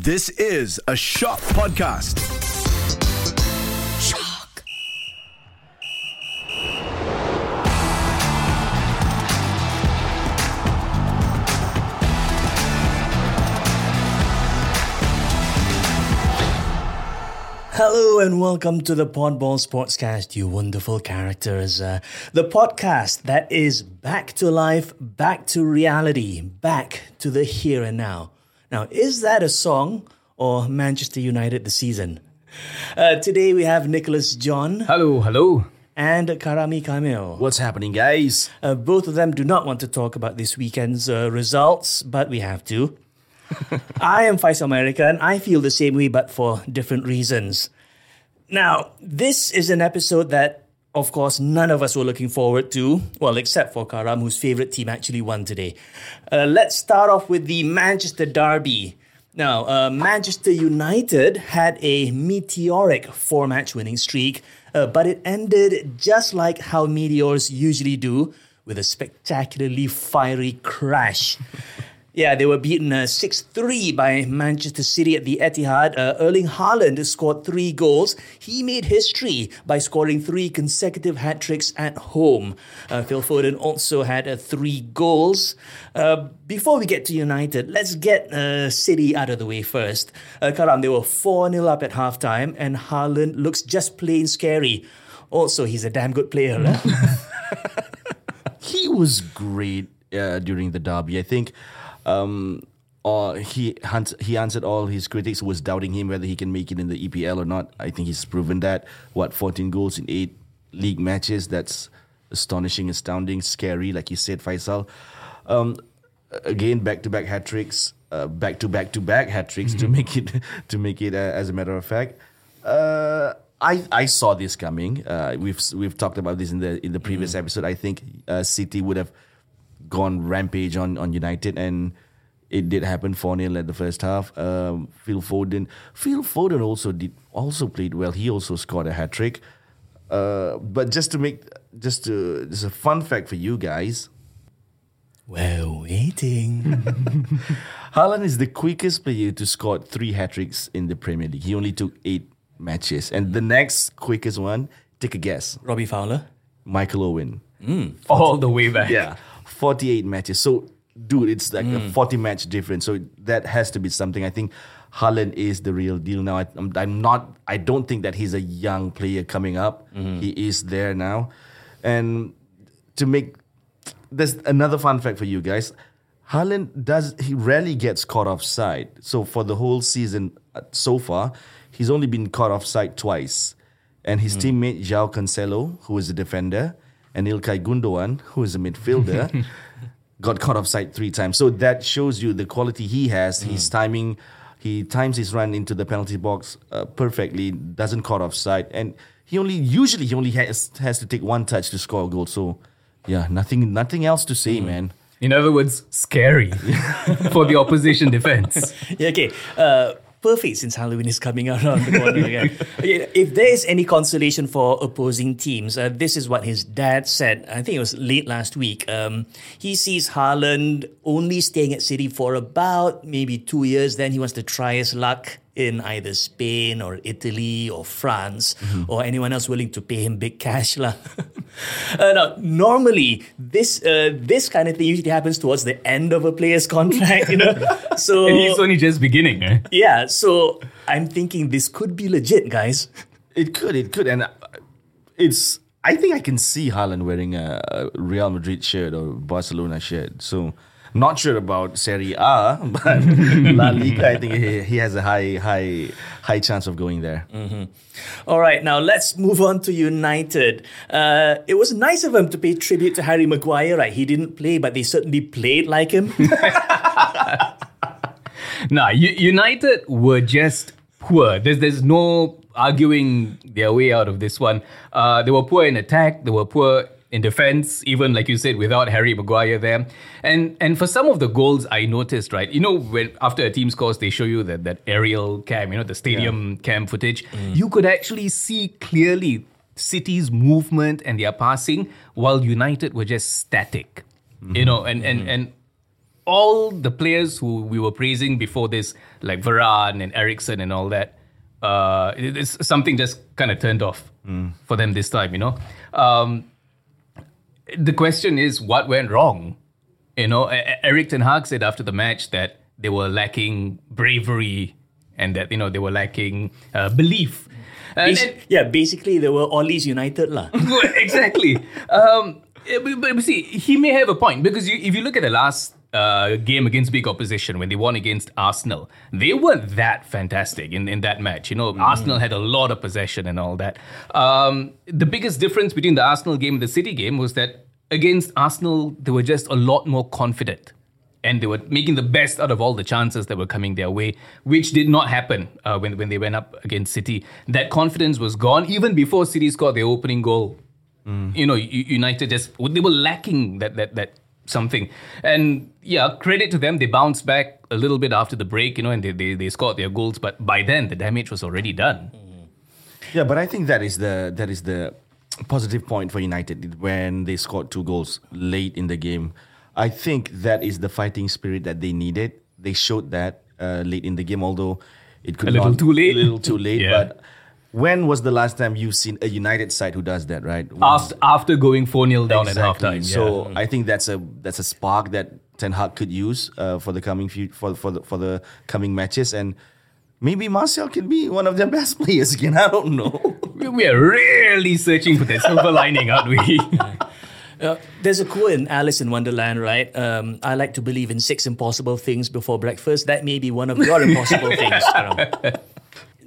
This is a Shock Podcast. Shock. Hello and welcome to the Podball Sportscast, you wonderful characters. Uh, the podcast that is back to life, back to reality, back to the here and now. Now, is that a song or Manchester United the season? Uh, today we have Nicholas John Hello, hello. and Karami Kamil. What's happening, guys? Uh, both of them do not want to talk about this weekend's uh, results, but we have to. I am Faisal America and I feel the same way, but for different reasons. Now, this is an episode that, of course, none of us were looking forward to, well, except for Karam, whose favourite team actually won today. Uh, let's start off with the Manchester Derby. Now, uh, Manchester United had a meteoric four match winning streak, uh, but it ended just like how meteors usually do with a spectacularly fiery crash. Yeah, they were beaten uh, 6 3 by Manchester City at the Etihad. Uh, Erling Haaland scored three goals. He made history by scoring three consecutive hat tricks at home. Uh, Phil Foden also had uh, three goals. Uh, before we get to United, let's get City out of the way first. Karam, they were 4 0 up at halftime, and Haaland looks just plain scary. Also, he's a damn good player. huh? He was great during the derby. I think um, uh, he he answered all his critics who was doubting him whether he can make it in the EPL or not. I think he's proven that. What, 14 goals in eight league matches? That's astonishing, astounding, scary, like you said, Faisal. Um, again, back to back hat tricks. Uh, back to back to back hat tricks to make it to make it uh, as a matter of fact. Uh, I I saw this coming. Uh, we've we've talked about this in the in the previous episode. I think uh, City would have gone rampage on on United, and it did happen 4 0 at the first half. Um, Phil Foden, Phil Foden also did also played well. He also scored a hat trick. Uh, but just to make just to just a fun fact for you guys, We're waiting. Haaland is the quickest player to score three hat tricks in the Premier League. He only took eight matches, and the next quickest one, take a guess, Robbie Fowler. Michael Owen. all the way back. Yeah, forty-eight matches. So, dude, it's like a mm. forty-match difference. So that has to be something. I think Haaland is the real deal now. I, I'm, I'm not. I don't think that he's a young player coming up. Mm-hmm. He is there now, and to make there's another fun fact for you guys. Haaland does he rarely gets caught offside. So for the whole season uh, so far, he's only been caught offside twice. And his mm. teammate João Cancelo, who is a defender, and Ilkay Gundogan, who is a midfielder, got caught offside three times. So that shows you the quality he has. His timing, he times his run into the penalty box uh, perfectly, doesn't caught offside, and he only usually he only has has to take one touch to score a goal. So yeah, nothing nothing else to say, man. In other words, scary for the opposition defense. Yeah, okay. Uh, perfect since Halloween is coming around the corner again. If there is any consolation for opposing teams, uh, this is what his dad said. I think it was late last week. Um, he sees Haaland only staying at City for about maybe two years. Then he wants to try his luck in either Spain or Italy or France or anyone else willing to pay him big cash. lah. uh, now, normally, this uh, this kind of thing usually happens towards the end of a player's contract, you know? So And he's only just beginning. Eh? yeah, so I'm thinking this could be legit, guys. It could, it could, and uh, it's. I think I can see Haaland wearing a a Real Madrid shirt or Barcelona shirt. So, not sure about Serie A, but La Liga. I think he, he has a high, high, high chance of going there. All right, now let's move on to United. Uh, it was nice of him to pay tribute to Harry Maguire, right? He didn't play, but they certainly played like him. Nah, U- United were just poor. There's there's no arguing their way out of this one. Uh, they were poor in attack. They were poor in defense, even like you said, without Harry Maguire there. And and for some of the goals, I noticed right. You know, when after a team scores, they show you that that aerial cam, you know, the stadium cam footage. You could actually see clearly City's movement and their passing, while United were just static. You know, and and and all the players who we were praising before this, like Varane and Eriksen and all that, uh, it's something just kind of turned off for them this time. You know, um, the question is what went wrong. You know, Eric Ten Hag said after the match that they were lacking bravery and that you know they were lacking uh, belief. And- and- yeah, basically they were Ole's United lah. exactly. Um, eh, but, but see, he may have a point because you, if you look at the last uh, game against big opposition when they won against Arsenal, they weren't that fantastic in, in that match. You know, Arsenal had a lot of possession and all that. Um, the biggest difference between the Arsenal game and the City game was that against Arsenal, they were just a lot more confident. And they were making the best out of all the chances that were coming their way, which did not happen uh, when, when they went up against City. That confidence was gone even before City scored their opening goal you know, United just they were lacking that that that something. And yeah, credit to them, they bounced back a little bit after the break, you know, and they they, they scored their goals. But by then, the damage was already done. Yeah, but I think that is the that is the positive point for United when they scored two goals late in the game. I think that is the fighting spirit that they needed. They showed that uh, late in the game, although it could A little not- too late. A little too late. Yeah. But when was the last time you've seen a United side who does that? Right? After after going four 0 down Exactly. at halftime. So yeah. I think that's a that's a spark that Ten Hag could use uh, for the coming few for for the, for the coming matches and. Maybe Martial can be one of their best players again. I don't know. we, we are really searching for the silver lining, aren't we? Uh, there's a quote in Alice in Wonderland, right? Um, I like to believe in six impossible things before breakfast. That may be one of your impossible things.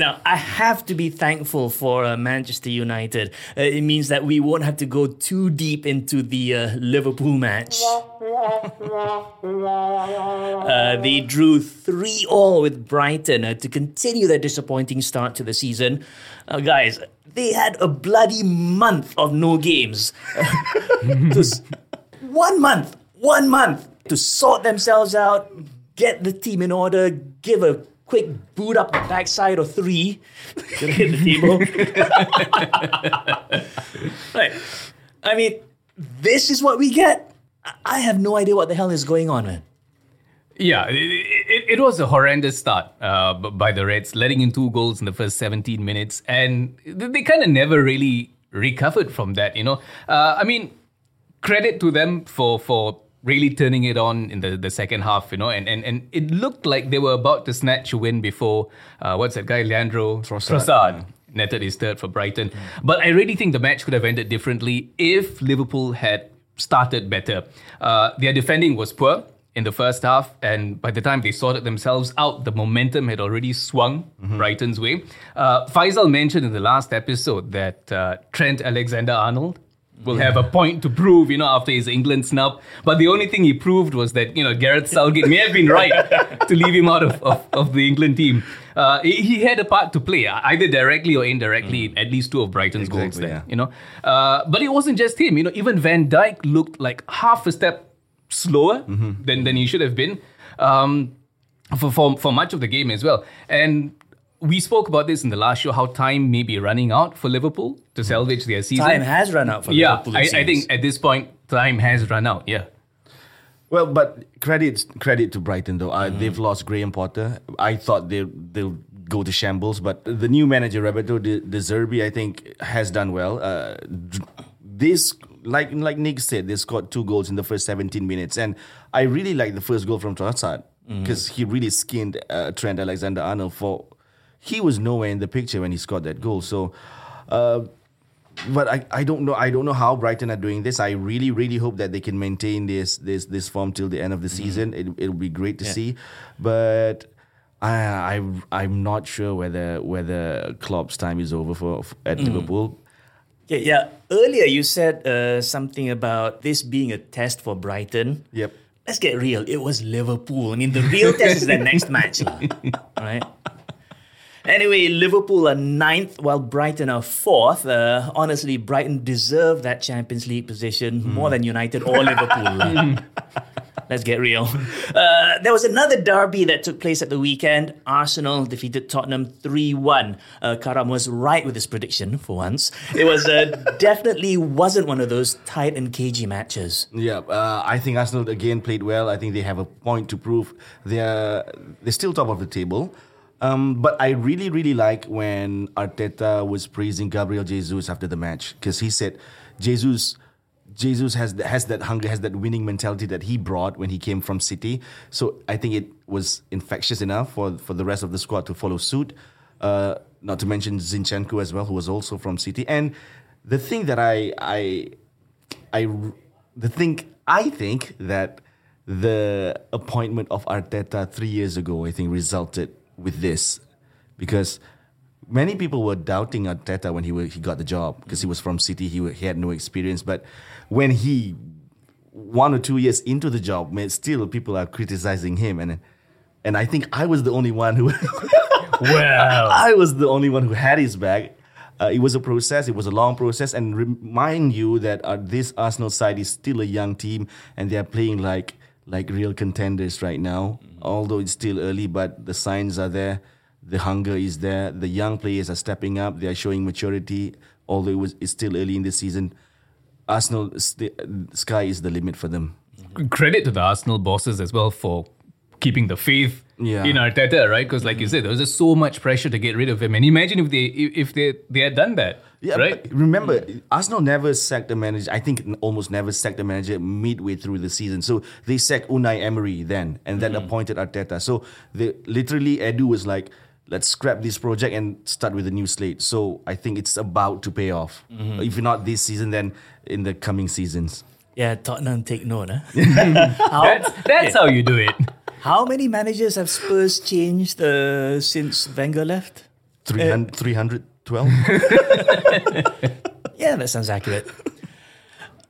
Now, I have to be thankful for uh, Manchester United. Uh, it means that we won't have to go too deep into the uh, Liverpool match. Uh, they drew 3 all with Brighton uh, to continue their disappointing start to the season. Uh, guys, they had a bloody month of no games. one month, one month to sort themselves out, get the team in order, give a quick boot up the backside or three to hit the table. right. I mean, this is what we get. I- have no idea what the hell is going on, man. Yeah, it, it, it was a horrendous start uh, by the Reds, letting in two goals in the first 17 minutes, and they, they kind of never really recovered from that. You know, uh, I mean, credit to them for for really turning it on in the, the second half. You know, and, and and it looked like they were about to snatch a win before uh, what's that guy Leandro Trossard. netted his third for Brighton. But I really think the match could have ended differently if Liverpool had started better. Uh, their defending was poor in the first half, and by the time they sorted themselves out, the momentum had already swung Brighton's way. Uh, Faisal mentioned in the last episode that uh, Trent Alexander Arnold will have a point to prove, you know, after his England snub. But the only thing he proved was that, you know, Gareth Southgate may have been right to leave him out of, of, of the England team. Uh, he, he had a part to play, either directly or indirectly, in at least two of Brighton's goals there, yeah. you know. Uh, but it wasn't just him, you know, even Van Dijk looked like half a step slower than, than he should have been um, for, for, for much of the game as well. And we spoke about this in the last show, how time may be running out for Liverpool to salvage their season. Time has run out for Yeah, Liverpool. I, I think at this point, time has run out. Yeah. Well, but credit credit to Brighton though. Uh, They've lost Graham Potter. I thought they they'll go to shambles, but the new manager Roberto De, De Zerbi, I think, has done well. Uh, this, like like Nick said, they scored two goals in the first 17 minutes, and I really like the first goal from Trossard because he really skinned uh, Trent Alexander-Arnold for. He was nowhere in the picture when he scored that goal. So. Uh, but I, I don't know I don't know how Brighton are doing this. I really really hope that they can maintain this this this form till the end of the season. It it'll be great to see, but I I I'm not sure whether whether Klopp's time is over for at Liverpool. Yeah, yeah. Earlier you said uh, something about this being a test for Brighton. Yep. Let's get real. It was Liverpool. I mean, the real test is the next match, right? Anyway, Liverpool are ninth while Brighton are fourth. Uh, honestly, Brighton deserve that Champions League position more than United or Liverpool. lah. let's get real. Uh, there was another derby that took place at the weekend. Arsenal defeated Tottenham 3 1. Uh, Karam was right with his prediction for once. It was uh, definitely wasn't one of those tight and cagey matches. Yeah, uh, I think Arsenal again played well. I think they have a point to prove. They're they're still top of the table. Um, but I really, really like when Arteta was praising Gabriel Jesus after the match because he said Jesus Jesus has has that hunger, has that winning mentality that he brought when he came from City. So I think it was infectious enough for for the rest of the squad to follow suit. Uh, not to mention Zinchenko as well, who was also from City. And the thing that I I I the thing I think that the appointment of Arteta three years ago, I think, resulted with this because many people were doubting Arteta when he were, he got the job because he was from City, he, he had no experience. But when he one or two years into the job, man, still people are criticizing him, and and I think I was the only one who Well, I was the only one who had his back. Uh, it was a process. It was a long process, and remind you that uh, this Arsenal side is still a young team, and they are playing like like real contenders right now. Mm-hmm. Although it's still early, but the signs are there. The hunger is there. The young players are stepping up. They are showing maturity. Although it was it's still early in the season, Arsenal st- sky is the limit for them. Mm-hmm. credit to the Arsenal bosses as well for keeping the faith Yeah. in Arteta, right? Because like you mm-hmm. said, there was just so much pressure to get rid of him. And imagine if they if if they they had done that, Yeah, right? but remember, Arsenal never sacked a manager. I think almost never sacked a manager midway through the season. So they sacked Unai Emery then, and then mm-hmm. appointed Arteta. So they literally Edu was like, "Let's scrap this project and start with a new slate." So I think it's about to pay off. Mm-hmm. If not this season, then in the coming seasons. Yeah, Tottenham take note. Huh? how, That's that's how you do it. How many managers have Spurs changed uh, since Wenger left? 300, 312? Yeah, that sounds accurate.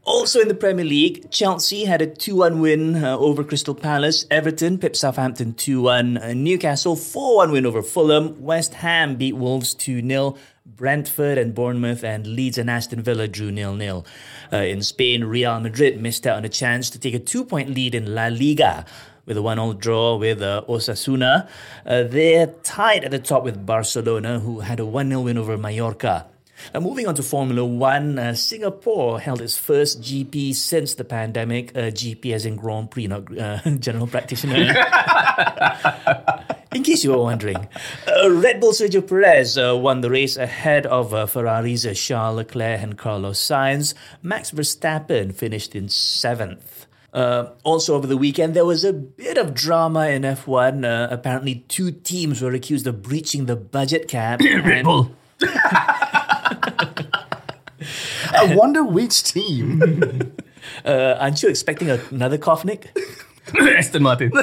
Also in the Premier League, Chelsea had a 2 1 win uh, over Crystal Palace. Everton pipped Southampton 2 1. Uh, Newcastle 4 1 win over Fulham. West Ham beat Wolves 2 0. Brentford and Bournemouth and Leeds and Aston Villa drew 0 0. Uh, in Spain, Real Madrid missed out on a chance to take a two point lead in La Liga with a 1 0 draw with uh, Osasuna. Uh, they're tied at the top with Barcelona, who had a 1 0 win over Mallorca. Now, moving on to Formula One, uh, Singapore held its first GP since the pandemic. Uh, GP as in Grand Prix, not uh, general practitioner. in case you were wondering, uh, Red Bull Sergio Perez uh, won the race ahead of uh, Ferrari's Charles Leclerc and Carlos Sainz. Max Verstappen finished in seventh. Uh, also, over the weekend, there was a bit of drama in F1. Uh, apparently, two teams were accused of breaching the budget cap. Red Bull. I wonder which team. Uh, aren't you expecting a- another cough, Nick? Aston Martin.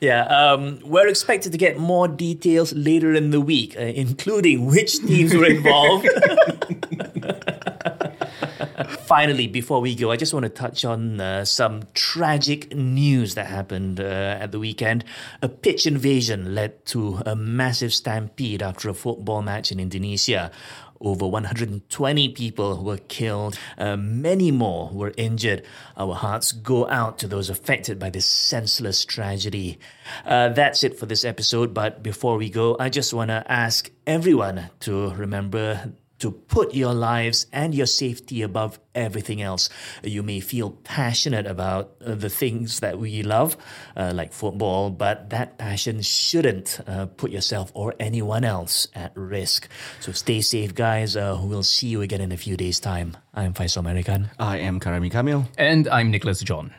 Yeah, um, we're expected to get more details later in the week, uh, including which teams were involved. Finally, before we go, I just want to touch on uh, some tragic news that happened uh, at the weekend. A pitch invasion led to a massive stampede after a football match in Indonesia. Over 120 people were killed. Uh, many more were injured. Our hearts go out to those affected by this senseless tragedy. Uh, that's it for this episode. But before we go, I just want to ask everyone to remember to put your lives and your safety above everything else. You may feel passionate about uh, the things that we love, uh, like football, but that passion shouldn't uh, put yourself or anyone else at risk. So stay safe, guys. Uh, we'll see you again in a few days' time. I'm Faisal American. I am Karami Kamil. and I'm Nicholas John.